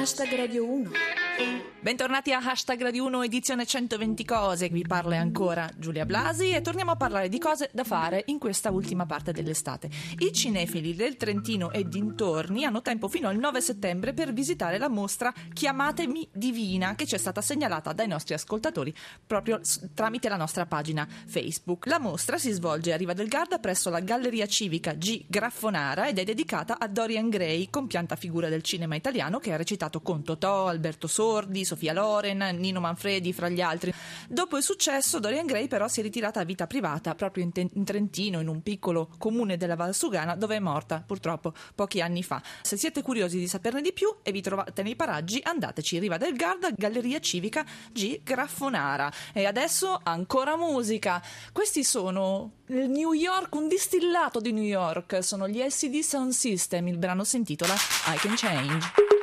Hashtag Radio 1. Bentornati a Hashtag Radio 1 edizione 120 cose, vi parla ancora Giulia Blasi e torniamo a parlare di cose da fare in questa ultima parte dell'estate. I cinefili del Trentino e dintorni hanno tempo fino al 9 settembre per visitare la mostra Chiamatemi Divina che ci è stata segnalata dai nostri ascoltatori proprio tramite la nostra pagina Facebook. La mostra si svolge a Riva del Garda presso la Galleria Civica G. Graffonara ed è dedicata a Dorian Gray, compianta figura del cinema italiano che ha recitato con Totò, Alberto Sordi, Sofia Loren, Nino Manfredi, fra gli altri. Dopo il successo, Dorian Gray però si è ritirata a vita privata proprio in, in Trentino, in un piccolo comune della Valsugana, dove è morta purtroppo pochi anni fa. Se siete curiosi di saperne di più e vi trovate nei paraggi, andateci Riva del Garda, Galleria Civica G. Graffonara. E adesso ancora musica. Questi sono New York, un distillato di New York. Sono gli LCD Sound System. Il brano si intitola I Can Change.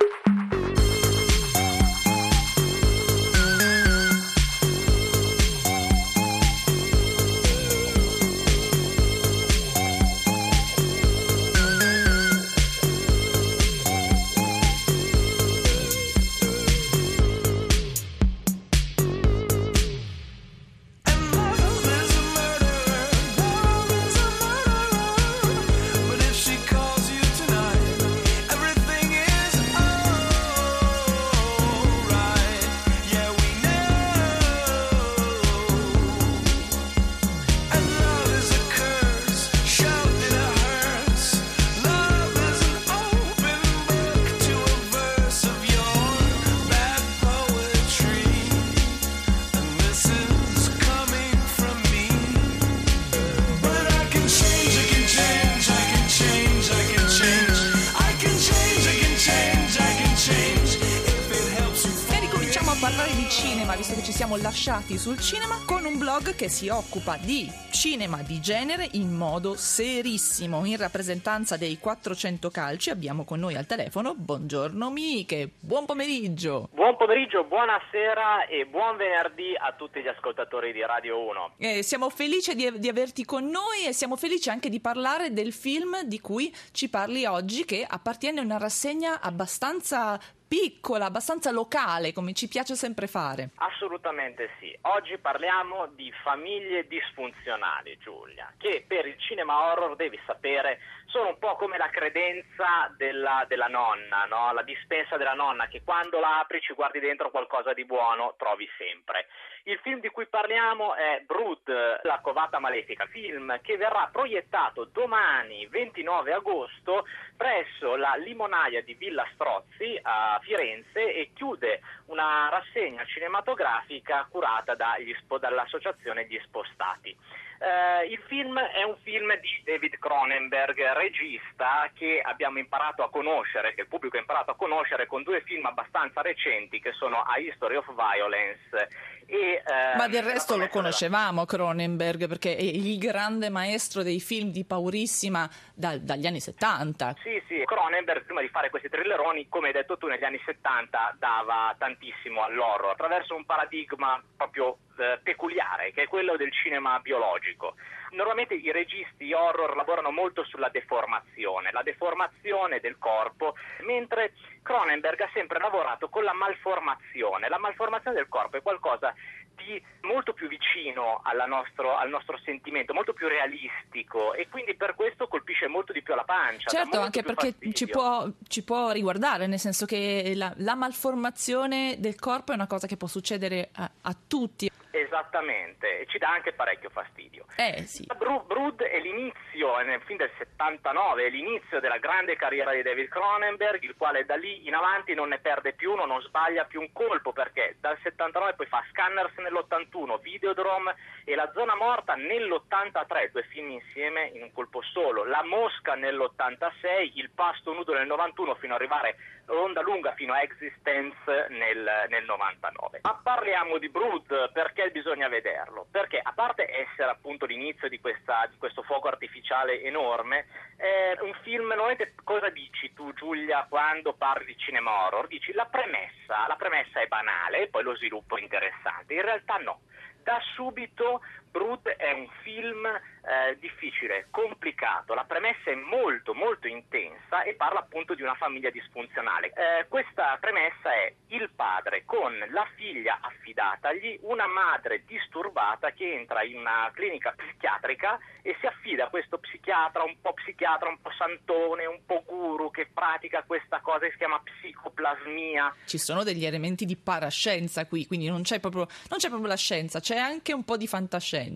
Parlare di cinema, visto che ci siamo lasciati sul cinema, con un blog che si occupa di cinema di genere in modo serissimo. In rappresentanza dei 400 calci abbiamo con noi al telefono, buongiorno Miche, buon pomeriggio. Buon pomeriggio, buonasera e buon venerdì a tutti gli ascoltatori di Radio 1. Eh, siamo felici di, di averti con noi e siamo felici anche di parlare del film di cui ci parli oggi, che appartiene a una rassegna abbastanza piccola, abbastanza locale, come ci piace sempre fare. Assolutamente sì. Oggi parliamo di famiglie disfunzionali, Giulia, che per il cinema horror devi sapere sono un po' come la credenza della, della nonna, no? la dispensa della nonna, che quando la apri ci guardi dentro qualcosa di buono, trovi sempre. Il film di cui parliamo è Brood, la covata malefica, film che verrà proiettato domani 29 agosto presso la limonaia di Villa Strozzi a Firenze e chiude una rassegna cinematografica curata dall'associazione Gli Spostati. Eh, il film è un film di David Cronenberg, regista che abbiamo imparato a conoscere, che il pubblico ha imparato a conoscere con due film abbastanza recenti che sono A History of Violence e... eh, Ma del resto lo conoscevamo Cronenberg perché è il grande maestro dei film di paurissima dal- dagli anni 70. Sì, sì, Cronenberg prima di fare questi thrilleroni, come hai detto tu, negli anni 70 dava tantissimo all'horror attraverso un paradigma proprio eh, peculiare, che è quello del cinema biologico. Normalmente i registi horror lavorano molto sulla deformazione, la deformazione del corpo, mentre Cronenberg ha sempre lavorato con la malformazione. La malformazione del corpo è qualcosa di molto più vicino alla nostro- al nostro sentimento, molto più realistico e quindi per questo colpisce molto di più alla pancia. Certo, anche perché ci può, ci può riguardare, nel senso che la, la malformazione del corpo è una cosa che può succedere a, a tutti. Esattamente, e ci dà anche parecchio fastidio. Eh sì. Bru- Brood è l'inizio, è nel film del 79, è l'inizio della grande carriera di David Cronenberg, il quale da lì in avanti non ne perde più uno, non sbaglia più un colpo, perché dal 79 poi fa Scanners nell'81, Videodrome e La zona morta nell'83, due film insieme in un colpo solo, La mosca nell'86, Il pasto nudo nel 91 fino ad arrivare Onda lunga fino a Existence nel, nel 99. Ma parliamo di Brood perché bisogna vederlo? Perché a parte essere appunto l'inizio di, questa, di questo fuoco artificiale enorme, è un film, normalmente cosa dici tu Giulia quando parli di cinema horror? Dici la premessa, la premessa è banale e poi lo sviluppo è interessante. In realtà no. Da subito Brood è un film eh, difficile, complicato, la premessa è molto molto intensa e parla appunto di una famiglia disfunzionale. Eh, questa premessa è il padre con la figlia affidatagli, una madre disturbata che entra in una clinica psichiatrica e si affida a questo psichiatra, un po' psichiatra, un po' santone, un po' guru che pratica questa cosa che si chiama psicoplasmia. Ci sono degli elementi di parascienza qui, quindi non c'è proprio, non c'è proprio la scienza, c'è anche un po' di fantascienza.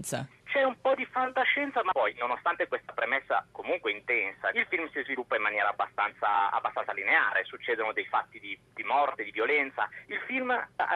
C'è un po' di fantascienza, ma poi, nonostante questa premessa comunque intensa, il film si sviluppa in maniera abbastanza, abbastanza lineare, succedono dei fatti di, di morte, di violenza. Il film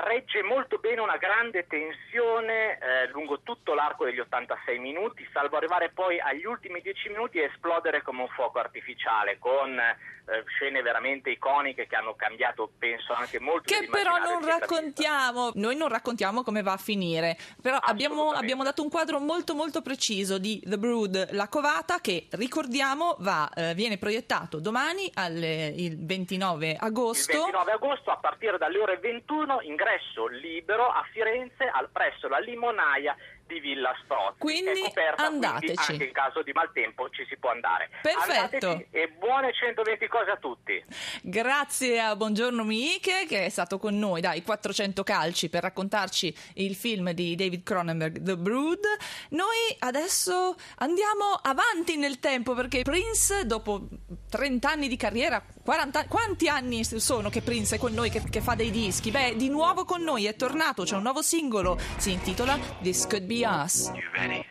regge molto bene una grande tensione eh, lungo tutto l'arco degli 86 minuti, salvo arrivare poi agli ultimi 10 minuti e esplodere come un fuoco artificiale, con eh, scene veramente iconiche che hanno cambiato, penso, anche molto Che però non raccontiamo, noi non raccontiamo come va a finire, però abbiamo, abbiamo dato un quadro molto molto preciso di The Brood, La Covata, che ricordiamo va, eh, viene proiettato domani alle- il 29 agosto. Il 29 agosto a partire dalle ore 21 ingresso libero a Firenze al, presso la limonaia di Villa Strozzi. Quindi È coperta, quindi andateci. anche in caso di maltempo ci si può andare. Perfetto. Andateci e buone 120 cose a tutti. Grazie a Buongiorno Miche che è stato con noi dai 400 calci per raccontarci il film di David Cronenberg The Brood. Noi adesso andiamo avanti nel tempo perché Prince dopo 30 anni di carriera, 40 quanti anni sono che Prince è con noi che, che fa dei dischi? Beh, di nuovo con noi è tornato, c'è un nuovo singolo, si intitola This Could Be Us. You ready?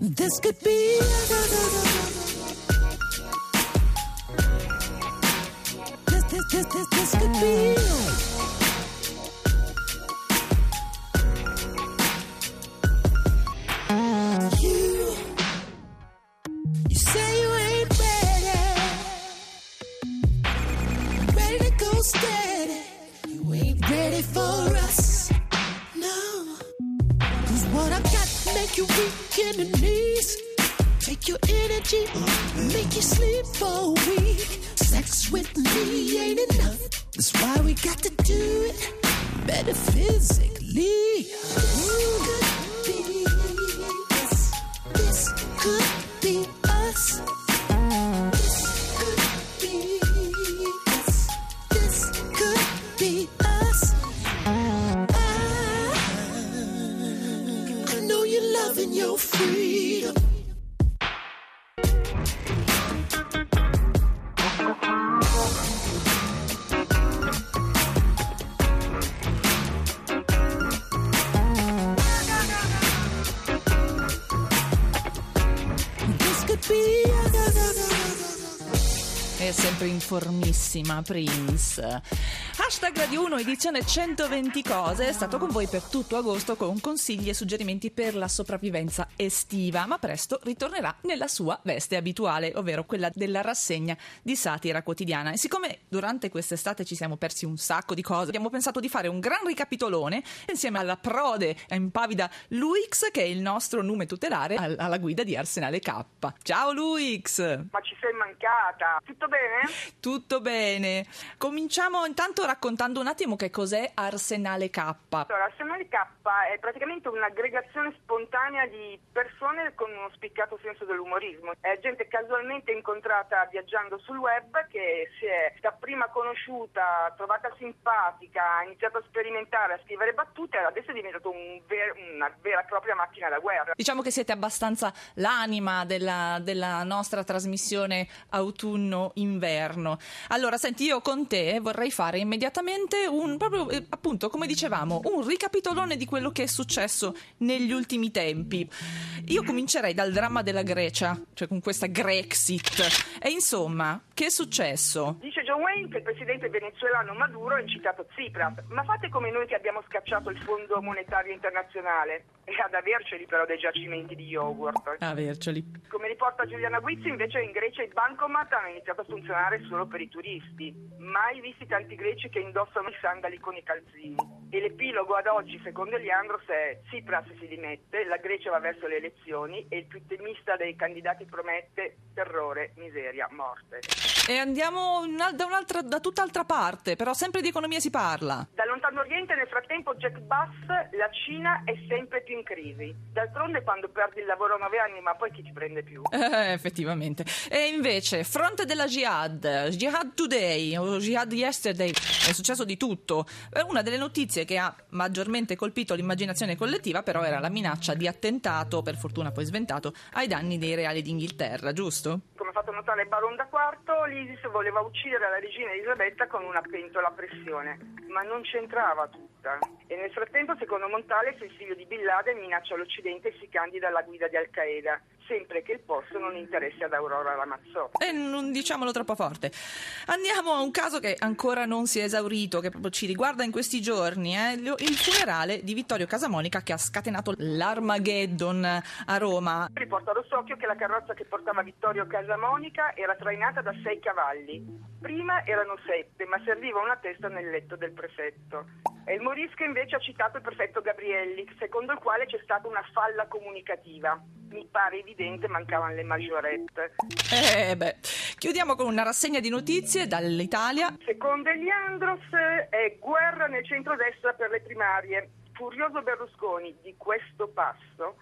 This could be. This, this, this, this, this could be. Make you sleep for a week. Sex with me ain't enough. That's why we got to do it better physically. This could be us. This This could be È sempre informissima Prince. Hashtag Radio 1 edizione 120 cose è stato con voi per tutto agosto con consigli e suggerimenti per la sopravvivenza estiva, ma presto ritornerà nella sua veste abituale, ovvero quella della rassegna di satira quotidiana. E siccome durante quest'estate ci siamo persi un sacco di cose, abbiamo pensato di fare un gran ricapitolone insieme alla prode e impavida Luix, che è il nostro nome tutelare al- alla guida di Arsenale K. Ciao Luix! Ma ci sei mancata. Tutto bene? Tutto bene. Cominciamo intanto raccontando un attimo che cos'è Arsenale K. Allora, Arsenale K è praticamente un'aggregazione spontanea di persone con uno spiccato senso dell'umorismo. È gente casualmente incontrata viaggiando sul web che si è dapprima conosciuta, trovata simpatica, ha iniziato a sperimentare, a scrivere battute e adesso è diventato un ver- una vera e propria macchina da guerra. Diciamo che siete abbastanza l'anima della, della nostra trasmissione autunno-inverno. Allora, senti, io con te vorrei fare immediatamente un, proprio eh, appunto, come dicevamo, un ricapitolone di quello che è successo negli ultimi tempi. Io comincerei dal dramma della Grecia, cioè con questa Grexit. E insomma, che è successo? Dice John Wayne che il presidente venezuelano Maduro ha incitato Tsipras, ma fate come noi che abbiamo scacciato il Fondo Monetario Internazionale e ad averceli però dei giacimenti di yogurt. Averceli. Come riporta Giuliana Guizzi, invece in Grecia i bancomat hanno iniziato a funzionare solo per i turisti. Mai visti tanti greci che indossano i sandali con i calzini. E l'epilogo ad oggi, secondo Eliandros, è Tsipras si dimette, la Grecia va verso le elezioni e il più ottimista dei candidati promette terrore, miseria, morte. E andiamo da, un'altra, da tutt'altra parte, però sempre di economia si parla. Dal lontano oriente nel frattempo Jack Bass, la Cina è sempre più in crisi. D'altronde quando perdi il lavoro a nove anni, ma poi chi ti prende più? Eh, effettivamente. E invece, fronte della jihad, jihad today o jihad yesterday, è successo di tutto. Eh, Una delle notizie che ha maggiormente colpito l'immaginazione collettiva però era la minaccia di attentato, per fortuna poi sventato, ai danni dei reali d'Inghilterra, giusto? Come ha fatto notare Baron da Quarto, l'ISIS voleva uccidere la regina Elisabetta con una pentola a pressione, ma non c'entrava tutta. E nel frattempo, secondo Montales, il figlio di Bin Laden minaccia l'Occidente e si candida alla guida di Al-Qaeda, sempre che il posto non interessi ad Aurora Ramazzotti. E non diciamolo troppo forte. Andiamo a un caso che ancora non si è esaurito, che proprio ci riguarda in questi giorni, eh, il funerale di Vittorio Casamonica che ha scatenato l'Armageddon a Roma. Riporta allo Socchio che la carrozza che portava Vittorio Casamonica era trainata da sei cavalli. Prima erano sette, ma serviva una testa nel letto del prefetto. E il Morisco invece ha citato il prefetto Gabrielli, secondo il quale c'è stata una falla comunicativa. Mi pare evidente, mancavano le maggiorette. Eh beh, chiudiamo con una rassegna di notizie dall'Italia. Secondo Eliandros eh, è guerra nel centrodestra per le primarie. Furioso Berlusconi di questo passo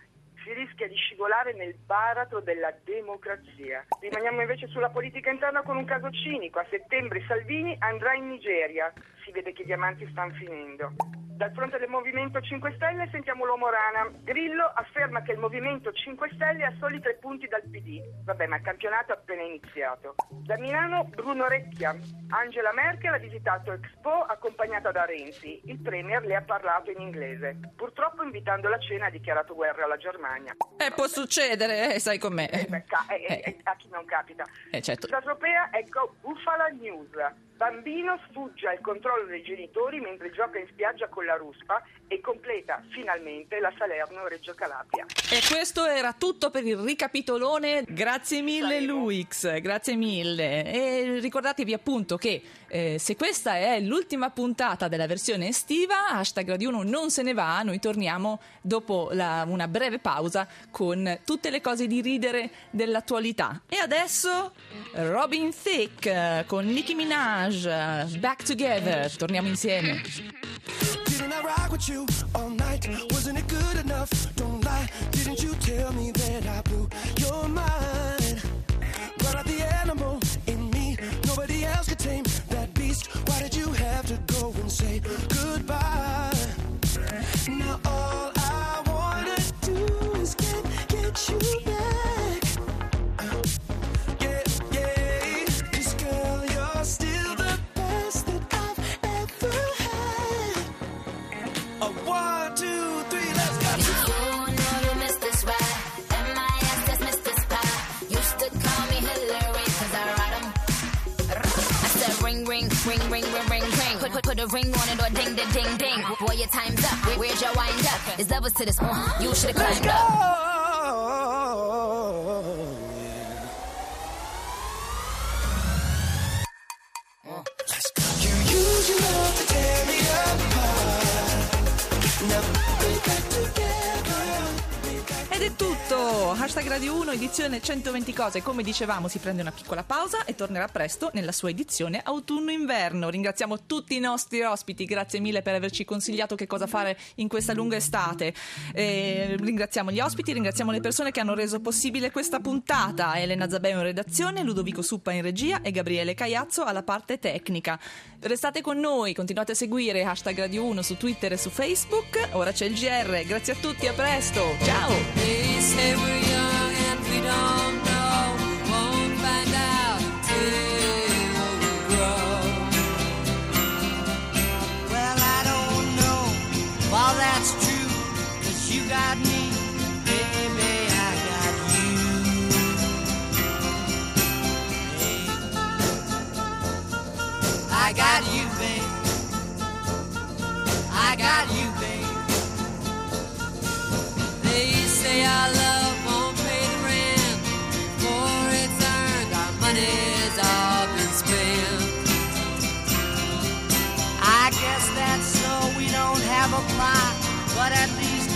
si rischia di scivolare nel baratro della democrazia. Rimaniamo invece sulla politica interna con un caso cinico. A settembre Salvini andrà in Nigeria. Si vede che i diamanti stanno finendo. Dal fronte del Movimento 5 Stelle sentiamo l'uomo rana. Grillo afferma che il Movimento 5 Stelle ha soli tre punti dal PD. Vabbè, ma il campionato è appena iniziato. Da Milano Bruno Recchia. Angela Merkel ha visitato Expo accompagnata da Renzi. Il Premier le ha parlato in inglese. Purtroppo invitando la cena ha dichiarato guerra alla Germania. Eh, può succedere, eh, sai com'è. Eh, beh, ca- eh, eh, Eh, a chi non capita. eh, certo. Europea, ecco Bufala News. Bambino sfugge al controllo dei genitori mentre gioca in spiaggia con la ruspa e completa finalmente la Salerno-Reggio Calabria. E questo era tutto per il ricapitolone. Grazie mille Prego. Luix, grazie mille. E ricordatevi appunto che eh, se questa è l'ultima puntata della versione estiva, hashtag Radio 1 non se ne va, noi torniamo dopo la- una breve pausa con tutte le cose di ridere dell'attualità. E adesso Robin Thicke eh, con Nicki Minaj, eh, Back Together, torniamo insieme. Didn't I ride with you all night? Wasn't it good enough? Don't lie. Didn't you tell me that I blew your mind? Why did you have to go and say goodbye? Now all ding, ding. Boy, your time's up. Where, where's your wind up? It's levels to this. Uh, you should've climbed up. Tutto, hashtag Radio 1 edizione 120 cose, come dicevamo si prende una piccola pausa e tornerà presto nella sua edizione autunno-inverno. Ringraziamo tutti i nostri ospiti, grazie mille per averci consigliato che cosa fare in questa lunga estate. E ringraziamo gli ospiti, ringraziamo le persone che hanno reso possibile questa puntata, Elena Zabeo in redazione, Ludovico Suppa in regia e Gabriele Caiazzo alla parte tecnica. Restate con noi, continuate a seguire hashtag Radio 1 su Twitter e su Facebook, ora c'è il GR, grazie a tutti, a presto, ciao! Say we're young and we don't look but at least